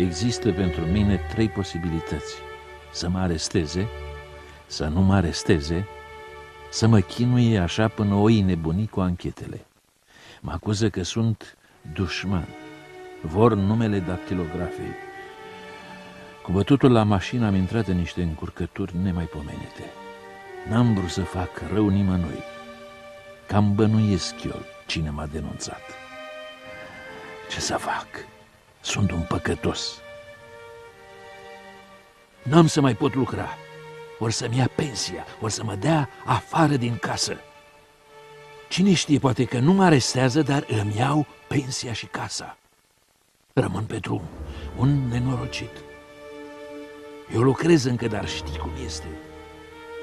Există pentru mine trei posibilități. Să mă aresteze, să nu mă aresteze, să mă chinuie așa până o nebuni cu anchetele. Mă acuză că sunt dușman. Vor numele dactilografei. Cu bătutul la mașină am intrat în niște încurcături nemaipomenite. N-am vrut să fac rău nimănui. Cam bănuiesc eu cine m-a denunțat. Ce să fac? Sunt un păcătos. N-am să mai pot lucra. Or să-mi ia pensia, or să mă dea afară din casă. Cine știe, poate că nu mă arestează, dar îmi iau pensia și casa. Rămân pe drum, un nenorocit. Eu lucrez încă, dar știi cum este.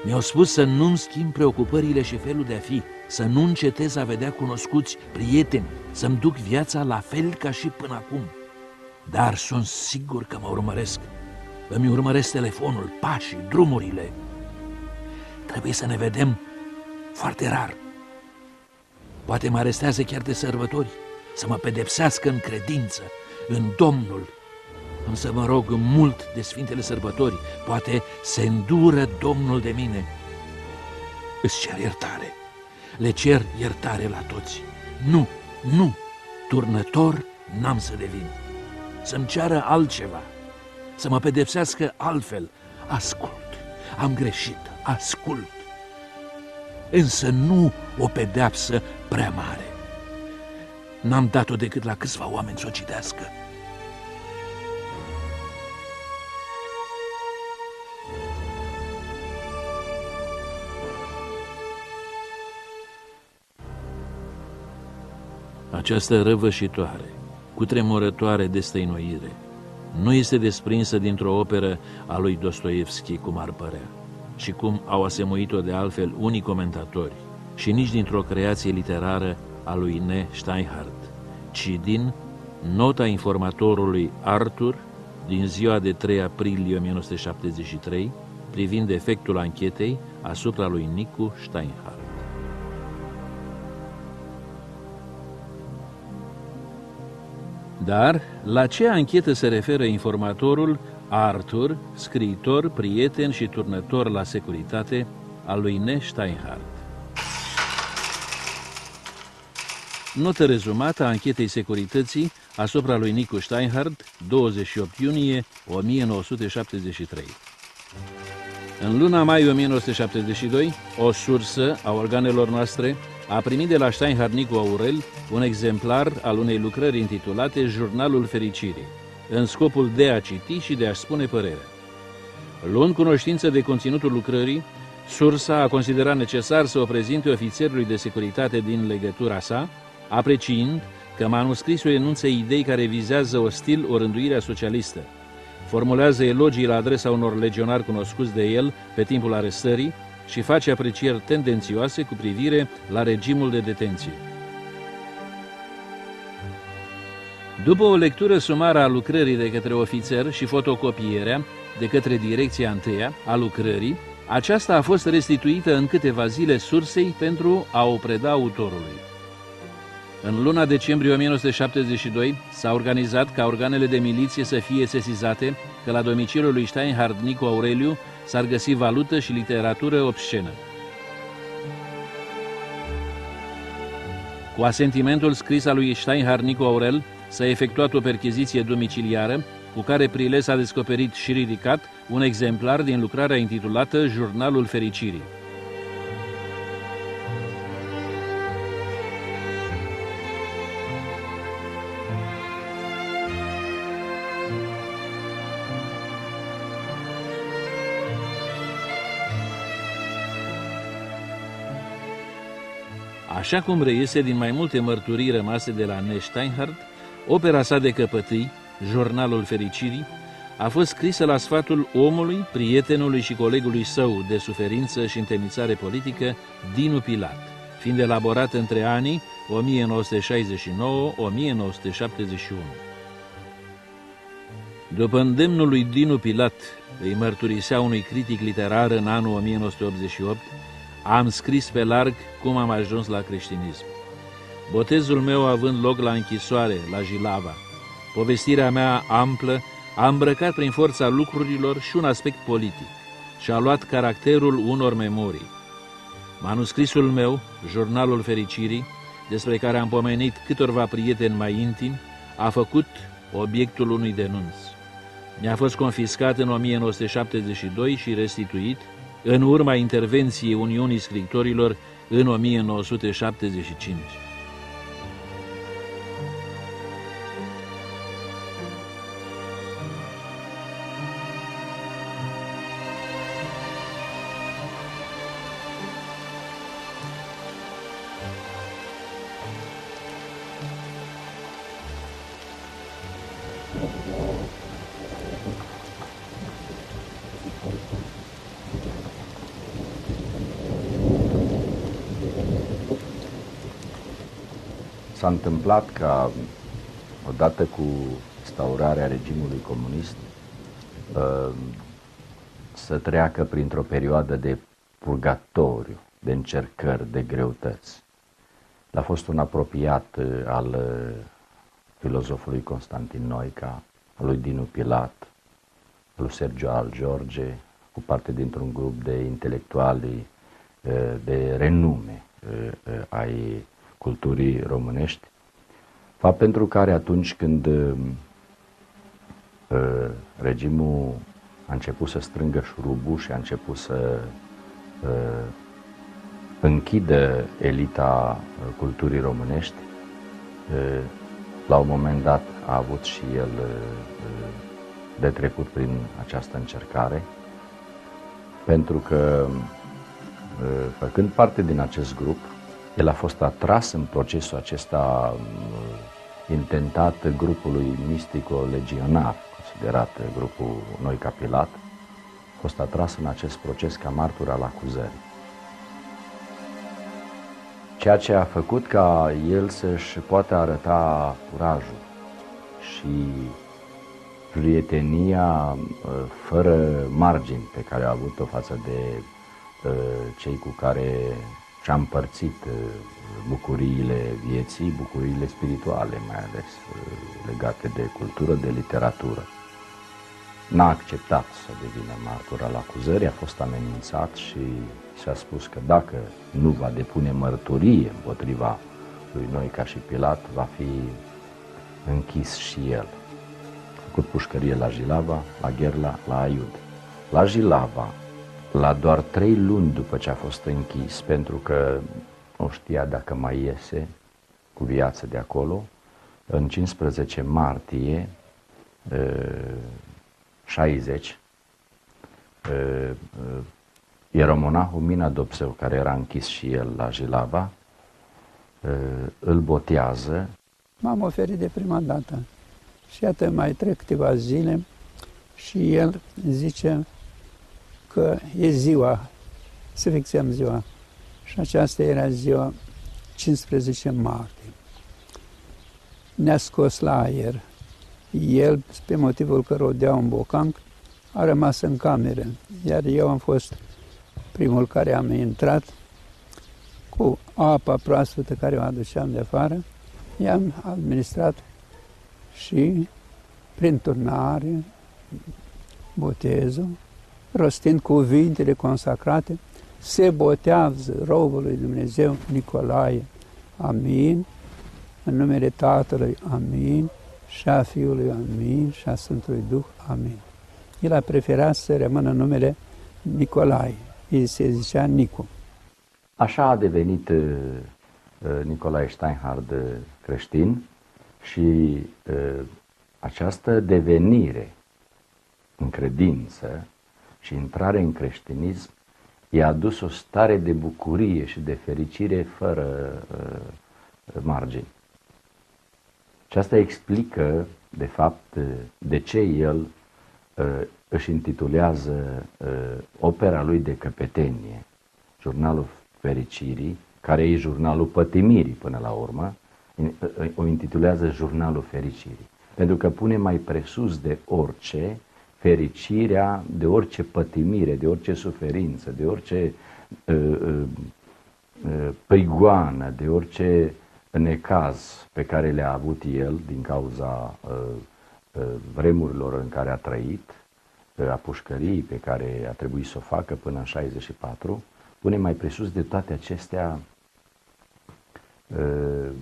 Mi-au spus să nu-mi schimb preocupările și felul de a fi, să nu încetez a vedea cunoscuți, prieteni, să-mi duc viața la fel ca și până acum. Dar sunt sigur că mă urmăresc. Îmi urmăresc telefonul, pașii, drumurile. Trebuie să ne vedem foarte rar. Poate mă arestează chiar de sărbători, să mă pedepsească în credință, în Domnul. Am să mă rog mult de Sfintele Sărbători, poate se îndură Domnul de mine. Îți cer iertare, le cer iertare la toți. Nu, nu, turnător n-am să devin. Să-mi ceară altceva, să mă pedepsească altfel. Ascult, am greșit, ascult. Însă nu o pedeapsă prea mare. N-am dat-o decât la câțiva oameni să o citească. Această răvășitoare, cutremurătoare de stăinuire, nu este desprinsă dintr-o operă a lui Dostoevski, cum ar părea, și cum au asemuit-o de altfel unii comentatori, și nici dintr-o creație literară a lui Ne Steinhardt, ci din nota informatorului Arthur din ziua de 3 aprilie 1973 privind efectul anchetei asupra lui Nicu Steinhardt. Dar la ce anchetă se referă informatorul Arthur, scriitor, prieten și turnător la securitate al lui Ne Steinhardt? Notă rezumată a anchetei securității asupra lui Nicu Steinhardt, 28 iunie 1973. În luna mai 1972, o sursă a organelor noastre a primit de la Steinhard Nicu Aurel un exemplar al unei lucrări intitulate Jurnalul Fericirii, în scopul de a citi și de a spune părerea. Luând cunoștință de conținutul lucrării, sursa a considerat necesar să o prezinte ofițerului de securitate din legătura sa, apreciind că manuscrisul enunță idei care vizează ostil o rânduire socialistă, formulează elogii la adresa unor legionari cunoscuți de el pe timpul arestării și face aprecieri tendențioase cu privire la regimul de detenție. După o lectură sumară a lucrării de către ofițer și fotocopierea de către direcția întâia a lucrării, aceasta a fost restituită în câteva zile sursei pentru a o preda autorului. În luna decembrie 1972 s-a organizat ca organele de miliție să fie sesizate că la domiciliul lui Steinhard Nicu Aureliu s-ar găsi valută și literatură obscenă. Cu asentimentul scris al lui Steinhard Nicu Aurel, s-a efectuat o percheziție domiciliară, cu care Priles a descoperit și ridicat un exemplar din lucrarea intitulată Jurnalul Fericirii. Așa cum reiese din mai multe mărturii rămase de la Nesteinhardt, opera sa de căpătâi, Jurnalul Fericirii, a fost scrisă la sfatul omului, prietenului și colegului său de suferință și întemnițare politică, Dinu Pilat, fiind elaborat între anii 1969-1971. După îndemnul lui Dinu Pilat, îi mărturisea unui critic literar în anul 1988, am scris pe larg cum am ajuns la creștinism. Botezul meu având loc la închisoare, la Jilava. Povestirea mea amplă a îmbrăcat prin forța lucrurilor și un aspect politic și a luat caracterul unor memorii. Manuscrisul meu, Jurnalul Fericirii, despre care am pomenit câtorva prieteni mai intimi, a făcut obiectul unui denunț. Mi-a fost confiscat în 1972 și restituit în urma intervenției Uniunii Scriptorilor în 1975. S-a întâmplat ca, odată cu instaurarea regimului comunist, uh, să treacă printr-o perioadă de purgatoriu, de încercări, de greutăți. a fost un apropiat uh, al uh, filozofului Constantin Noica, al lui Dinu Pilat, al lui Sergio Al George, cu parte dintr-un grup de intelectuali de renume ai culturii românești, fapt pentru care atunci când uh, uh, regimul a început să strângă șurubul și a început să uh, închidă elita uh, culturii românești, uh, la un moment dat a avut și el uh, de trecut prin această încercare, pentru că făcând parte din acest grup, el a fost atras în procesul acesta mm, intentat grupului mistico-legionar, considerat grupul Noi Capilat, a fost atras în acest proces ca martur al acuzării. Ceea ce a făcut ca el să-și poată arăta curajul și prietenia uh, fără margini pe care a avut-o față de uh, cei cu care și-a împărțit uh, bucuriile vieții, bucuriile spirituale mai ales, uh, legate de cultură, de literatură. N-a acceptat să devină martor al acuzării, a fost amenințat și s-a spus că dacă nu va depune mărturie împotriva lui noi ca și Pilat, va fi închis și el. A făcut pușcărie la Jilava, la Gherla, la Aiud. La Jilava, la doar trei luni după ce a fost închis, pentru că nu știa dacă mai iese cu viață de acolo, în 15 martie 60, ieromonahul Mina Dopseu, care era închis și el la Jilava, îl botează. M-am oferit de prima dată și iată mai trec câteva zile și el zice, că e ziua, să fixăm ziua. Și aceasta era ziua 15 martie. Ne-a scos la aer. El, pe motivul că rodea un bocanc, a rămas în cameră, iar eu am fost primul care am intrat cu apa proaspătă care o aduceam de afară, i-am administrat și prin turnare, botezul, rostind cuvintele consacrate, se botează robul lui Dumnezeu Nicolae. Amin. În numele Tatălui, amin. Și a Fiului, amin. Și a Sfântului Duh, amin. El a preferat să rămână numele Nicolae. El se zicea Nicu. Așa a devenit uh, uh Nicolae Steinhard uh, creștin și uh, această devenire în credință și intrare în creștinism i-a adus o stare de bucurie și de fericire fără uh, margini. Și asta explică, de fapt, de ce el uh, își intitulează uh, opera lui de căpetenie, Jurnalul Fericirii, care e jurnalul pătimirii până la urmă, uh, o intitulează Jurnalul Fericirii. Pentru că pune mai presus de orice fericirea de orice pătimire, de orice suferință, de orice uh, uh, uh, prigoană, de orice necaz pe care le-a avut el din cauza uh, vremurilor în care a trăit, a pușcăriei pe care a trebuit să o facă până în 64, pune mai presus de toate acestea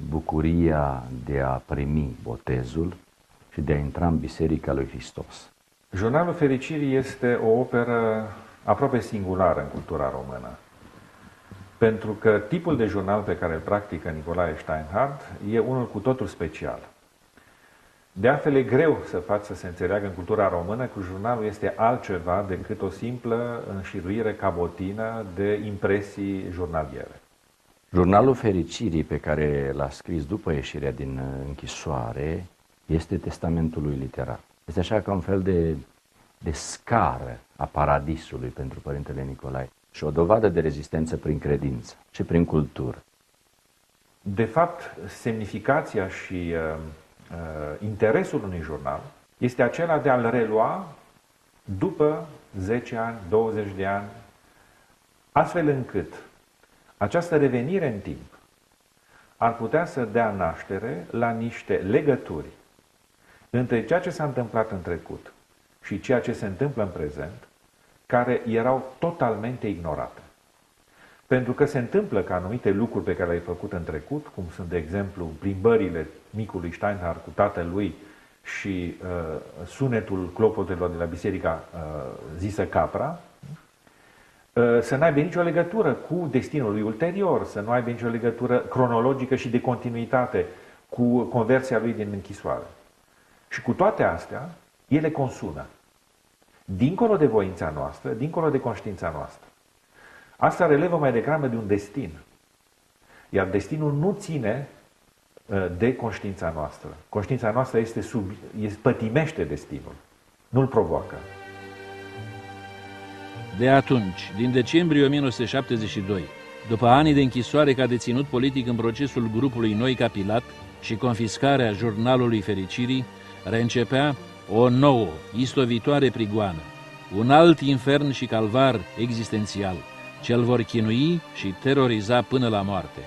bucuria de a primi botezul și de a intra în Biserica lui Hristos. Jurnalul Fericirii este o operă aproape singulară în cultura română. Pentru că tipul de jurnal pe care îl practică Nicolae Steinhardt e unul cu totul special. De altfel, e greu să faci să se înțeleagă în cultura română că jurnalul este altceva decât o simplă înșiruire cabotină de impresii jurnaliere. Jurnalul Fericirii pe care l-a scris după ieșirea din închisoare este testamentul lui literar. Este așa ca un fel de, de scară a paradisului pentru Părintele Nicolae și o dovadă de rezistență prin credință și prin cultură. De fapt, semnificația și uh, uh, interesul unui jurnal este acela de a-l relua după 10 ani, 20 de ani, astfel încât această revenire în timp ar putea să dea naștere la niște legături între ceea ce s-a întâmplat în trecut și ceea ce se întâmplă în prezent, care erau totalmente ignorate. Pentru că se întâmplă că anumite lucruri pe care le-ai făcut în trecut, cum sunt, de exemplu, plimbările micului Steinhardt cu tatălui și uh, sunetul clopotelor de la biserica uh, zisă Capra, uh, să n-aibă nicio legătură cu destinul lui ulterior, să nu aibă nicio legătură cronologică și de continuitate cu conversia lui din închisoare. Și cu toate astea, ele consumă. Dincolo de voința noastră, dincolo de conștiința noastră. Asta relevă mai degrabă de un destin. Iar destinul nu ține uh, de conștiința noastră. Conștiința noastră este sub, este, pătimește destinul, nu-l provoacă. De atunci, din decembrie 1972, după ani de închisoare ca deținut politic în procesul grupului Noi Capilat și confiscarea jurnalului Fericirii, reîncepea o nouă, istovitoare prigoană, un alt infern și calvar existențial, ce-l vor chinui și teroriza până la moarte.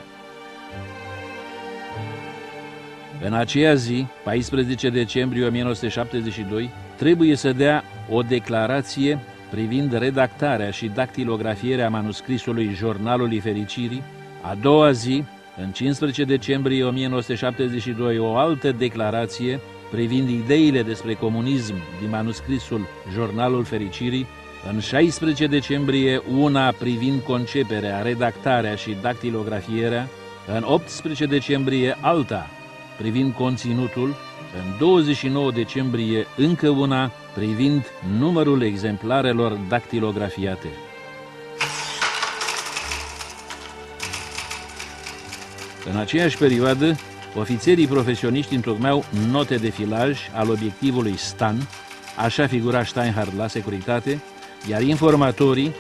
În aceea zi, 14 decembrie 1972, trebuie să dea o declarație privind redactarea și dactilografierea manuscrisului Jurnalului Fericirii, a doua zi, în 15 decembrie 1972, o altă declarație privind ideile despre comunism din manuscrisul Jurnalul Fericirii, în 16 decembrie una privind conceperea, redactarea și dactilografierea, în 18 decembrie alta privind conținutul, în 29 decembrie încă una privind numărul exemplarelor dactilografiate. În aceeași perioadă, Ofițerii profesioniști întocmeau note de filaj al obiectivului Stan, așa figura Steinhardt la securitate, iar informatorii,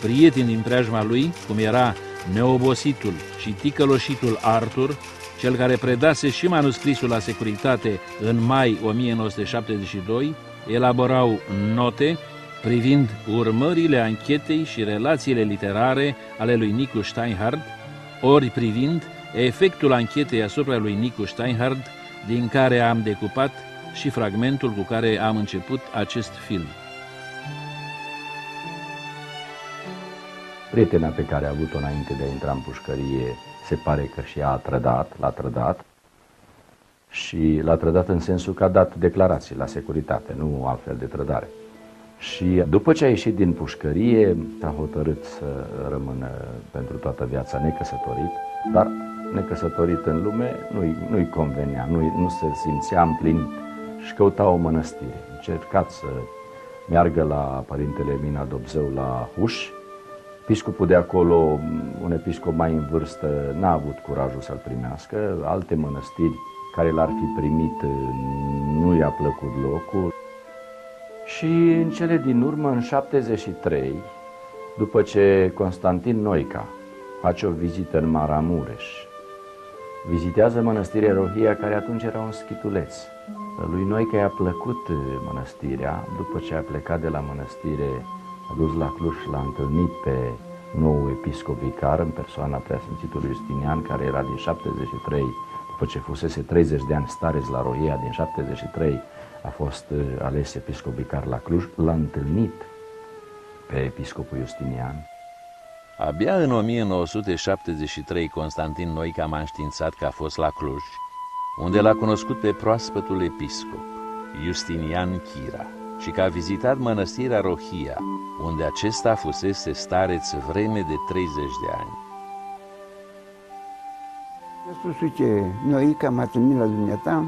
prieteni din preajma lui, cum era neobositul și ticăloșitul Arthur, cel care predase și manuscrisul la securitate în mai 1972, elaborau note privind urmările anchetei și relațiile literare ale lui Nicu Steinhardt, ori privind efectul anchetei asupra lui Nicu Steinhardt, din care am decupat și fragmentul cu care am început acest film. Prietena pe care a avut-o înainte de a intra în pușcărie se pare că și ea a trădat, l-a trădat și l-a trădat în sensul că a dat declarații la securitate, nu altfel de trădare. Și după ce a ieșit din pușcărie, a hotărât să rămână pentru toată viața necăsătorit, dar necăsătorit în lume nu-i, nu-i convenea, nu, nu se simțea împlinit și căuta o mănăstire. Încercat să meargă la Părintele Mina Dobzău la Huș. Episcopul de acolo, un episcop mai în vârstă, n-a avut curajul să-l primească. Alte mănăstiri care l-ar fi primit nu i-a plăcut locul. Și în cele din urmă, în 73, după ce Constantin Noica face o vizită în Maramureș Vizitează mănăstirea Rohia, care atunci era un schituleț. Lui Noica i-a plăcut uh, mănăstirea, după ce a plecat de la mănăstire, a dus la Cluj și l-a întâlnit pe nou episcop vicar în persoana preasfințitului Justinian, care era din 73, după ce fusese 30 de ani stareț la Rohia, din 73 a fost uh, ales episcop vicar la Cluj, l-a întâlnit pe episcopul Justinian. Abia în 1973 Constantin Noica m-a înștiințat că a fost la Cluj, unde l-a cunoscut pe proaspătul episcop, Justinian Chira, și că a vizitat mănăstirea Rohia, unde acesta fusese stareț vreme de 30 de ani. A spus, uite, Noica m-a trimis la dumneata,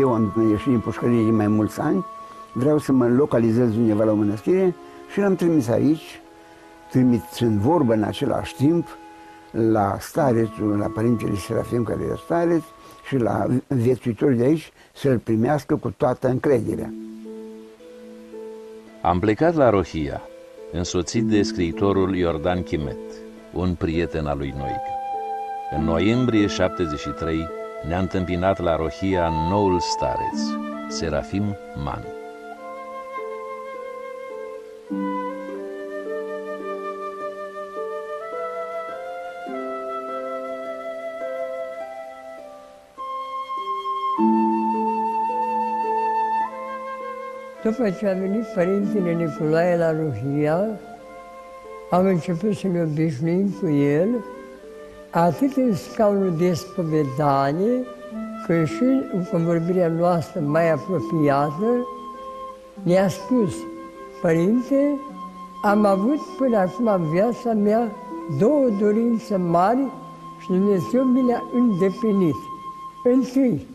eu am ieșit în pușcărie de mai mulți ani, vreau să mă localizez undeva la o mănăstire și l-am trimis aici, trimițând vorbă în același timp la starețul, la Părintele Serafim care e stareț și la viețuitorii de aici să-l primească cu toată încrederea. Am plecat la Rohia, însoțit de scriitorul Iordan Chimet, un prieten al lui Noica. În noiembrie 73 ne-a întâmpinat la Rohia noul stareț, Serafim Man. După ce a venit Părintele Nicolae la Ruhia, am început să ne obișnuim cu el, atât în scaunul de spovedanie, cât și în convorbirea noastră mai apropiată, ne-a spus, Părinte, am avut până acum în viața mea două dorințe mari și Dumnezeu mi le-a îndeplinit. Întâi,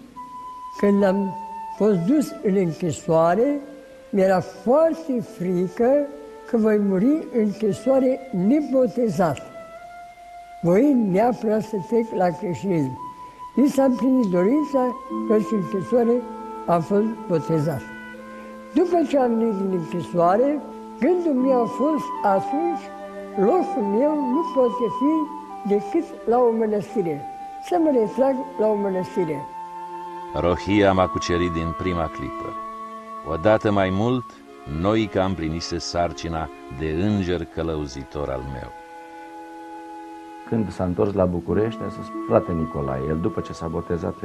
când am fost dus în închisoare, mi-era foarte frică că voi muri în închisoare nebotezat. Voi neapărat să trec la creștinism. Mi s-a împlinit dorința că în închisoare am fost botezat. După ce am venit din închisoare, gândul meu a fost atunci, locul meu nu poate fi decât la o mănăstire, să mă retrag la o mănăstire. Rohia m-a cucerit din prima clipă. Odată mai mult, noi că împlinise sarcina de înger călăuzitor al meu. Când s-a întors la București, a spus, frate Nicolae, el după ce s-a botezat,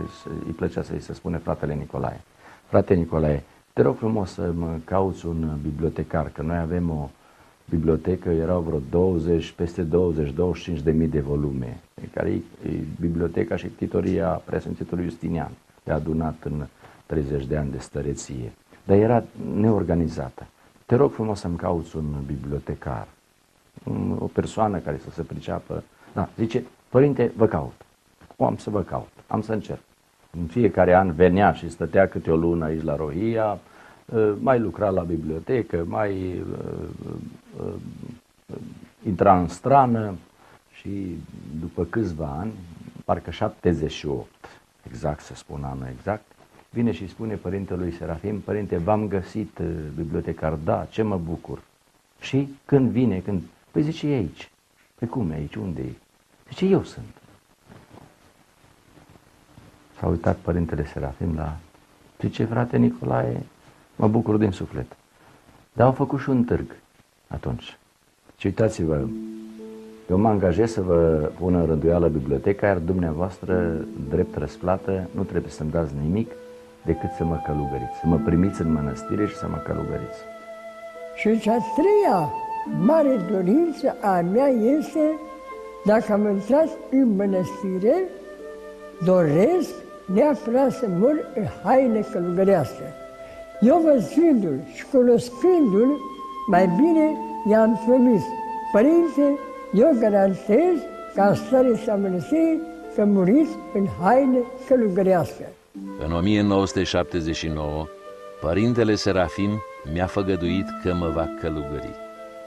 îi plăcea să-i se spune fratele Nicolae. Frate Nicolae, te rog frumos să mă cauți un bibliotecar, că noi avem o bibliotecă, erau vreo 20, peste 20-25 de mii de volume, care e, e biblioteca și ctitoria preasfințitului Justinian, e adunat în 30 de ani de stăreție dar era neorganizată. Te rog frumos să-mi cauți un bibliotecar, o persoană care să se priceapă. Da, zice, părinte, vă caut. O am să vă caut, am să încerc. În fiecare an venea și stătea câte o lună aici la Rohia, ă, mai lucra la bibliotecă, mai ă, ă, intra în strană și după câțiva ani, parcă 78, exact să spun anul exact, vine și spune părintelui Serafim, părinte, v-am găsit uh, bibliotecar, da, ce mă bucur. Și când vine, când, păi zice, e aici. Păi cum e aici, unde e? Zice, eu sunt. S-a uitat părintele Serafim la, zice, frate Nicolae, mă bucur din suflet. Dar au făcut și un târg atunci. Și uitați-vă, eu mă angajez să vă pun în rânduială biblioteca, iar dumneavoastră, drept răsplată, nu trebuie să-mi dați nimic, decât să mă călugăriți, să mă primiți în mănăstire și să mă călugăriți. Și cea treia mare dorință a mea este, dacă am intrat în mănăstire, doresc neapărat să mor în haine călugărească. Eu văzându-l și cunoscându-l, mai bine i-am promis, Părinte, eu garantez ca stare să mănăstire că muriți în haine călugărească. În 1979, părintele Serafim mi-a făgăduit că mă va călugări.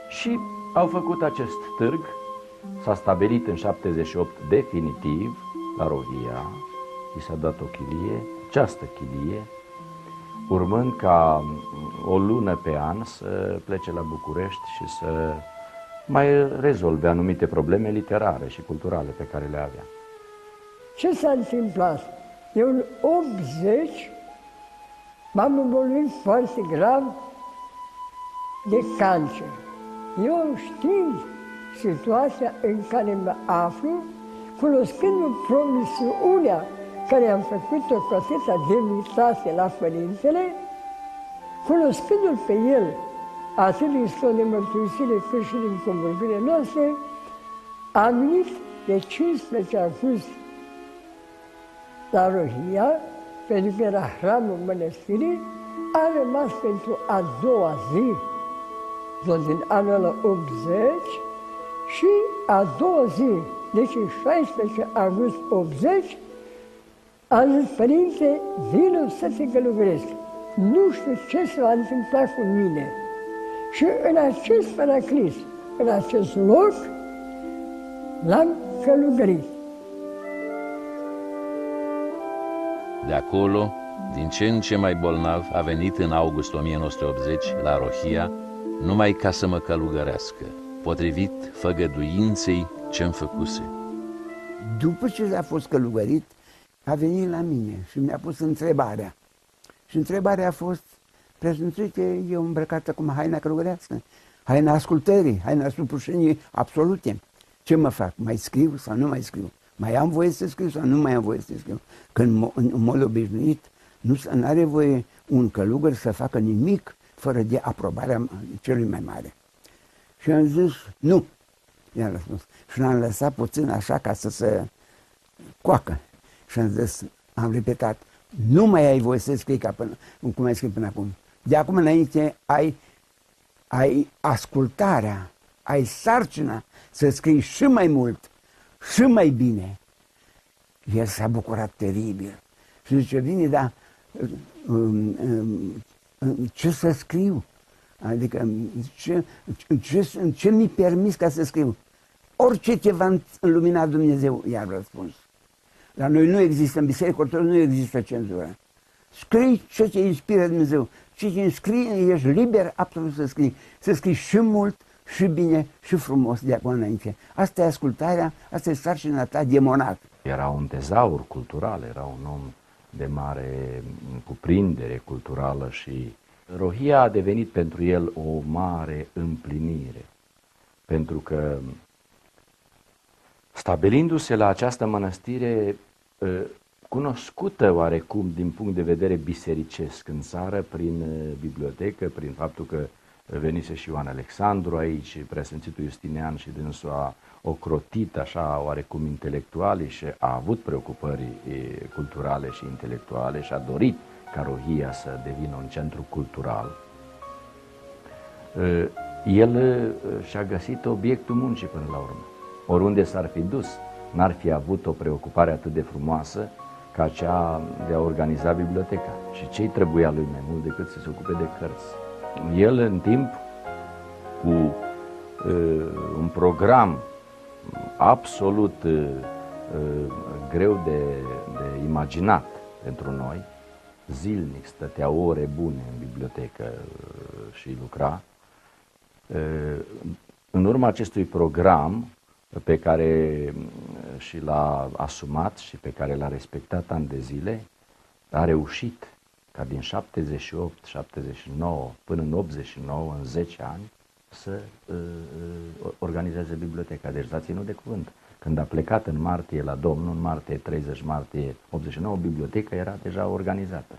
Și au făcut acest târg, s-a stabilit în 78 definitiv la Rohia, i s-a dat o chilie, această chilie, urmând ca o lună pe an să plece la București și să mai rezolve anumite probleme literare și culturale pe care le avea. Ce s-a întâmplat? Eu în 80 m-am îmbolnăvit foarte grav de cancer. Eu știind situația în care mă aflu, cunoscând promisiunea care am făcut-o cu atâta demnitate la Părintele, cunoscându-L pe El, atât din stău de mărturisire cât și din convorbire noastre, am venit de 15 august la Rohia, pentru că era hramul mănăstirii, a rămas pentru a doua zi, tot din anul 80, și a doua zi, deci în 16 august 80, am zis, Părinte, vină să te călugăresc. Nu știu ce se va întâmpla cu mine. Și în acest paraclis, în acest loc, l-am călugărit. De acolo, din ce în ce mai bolnav, a venit în august 1980 la Rohia, numai ca să mă călugărească, potrivit făgăduinței ce-mi făcuse. După ce a fost călugărit, a venit la mine și mi-a pus întrebarea. Și întrebarea a fost, prezentuite, eu îmbrăcată cum haina călugărească, haina ascultării, haina supușenii absolute. Ce mă fac? Mai scriu sau nu mai scriu? Mai am voie să scriu sau nu mai am voie să scriu? Când în mod obișnuit nu are voie un călugăr să facă nimic fără de aprobarea celui mai mare. Și am zis, nu, i-am răspuns. Și l-am lăsat puțin așa ca să se coacă. Și am zis, am repetat, nu mai ai voie să scrii ca până, cum ai scris până acum. De acum înainte ai, ai ascultarea, ai sarcina să scrii și mai mult, și mai bine. El s-a bucurat teribil. Și zice, bine, dar um, um, um, ce să scriu? Adică ce, ce, ce mi permis ca să scriu? Orice te va lumina Dumnezeu, i-a răspuns. La noi nu există, în Biserica Ortodoxă nu există cenzură. Scrii ce te inspiră Dumnezeu. Ce te scrii, ești liber absolut să scrii. Să scrii și mult, și bine, și frumos de acum înainte. Asta e ascultarea, asta e sarcina ta de monat. Era un tezaur cultural, era un om de mare cuprindere culturală și Rohia a devenit pentru el o mare împlinire. Pentru că stabilindu-se la această mănăstire ă, cunoscută oarecum din punct de vedere bisericesc în țară, prin ă, bibliotecă, prin faptul că venise și Ioan Alexandru aici, preasfințitul Justinian și dânsul a ocrotit așa oarecum intelectuali și a avut preocupări culturale și intelectuale și a dorit ca Rohia să devină un centru cultural. El și-a găsit obiectul muncii până la urmă. Oriunde s-ar fi dus, n-ar fi avut o preocupare atât de frumoasă ca cea de a organiza biblioteca. Și ce-i trebuia lui mai mult decât să se ocupe de cărți? El în timp, cu uh, un program absolut uh, greu de, de imaginat pentru noi, zilnic stătea ore bune în bibliotecă uh, și lucra. Uh, în urma acestui program pe care uh, și l-a asumat și pe care l-a respectat ani de zile, a reușit ca din 78, 79 până în 89, în 10 ani, să uh, uh, organizeze biblioteca. Deci l-a ținut de cuvânt. Când a plecat în martie la Domnul, în martie 30 martie 89, biblioteca era deja organizată.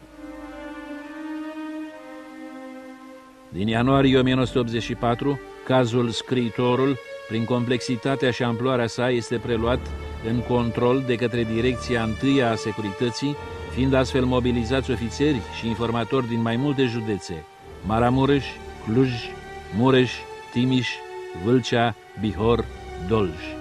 Din ianuarie 1984, cazul scriitorul, prin complexitatea și amploarea sa, este preluat în control de către Direcția Întâia a Securității, fiind astfel mobilizați ofițeri și informatori din mai multe județe, Maramureș, Cluj, Mureș, Timiș, Vâlcea, Bihor, Dolj.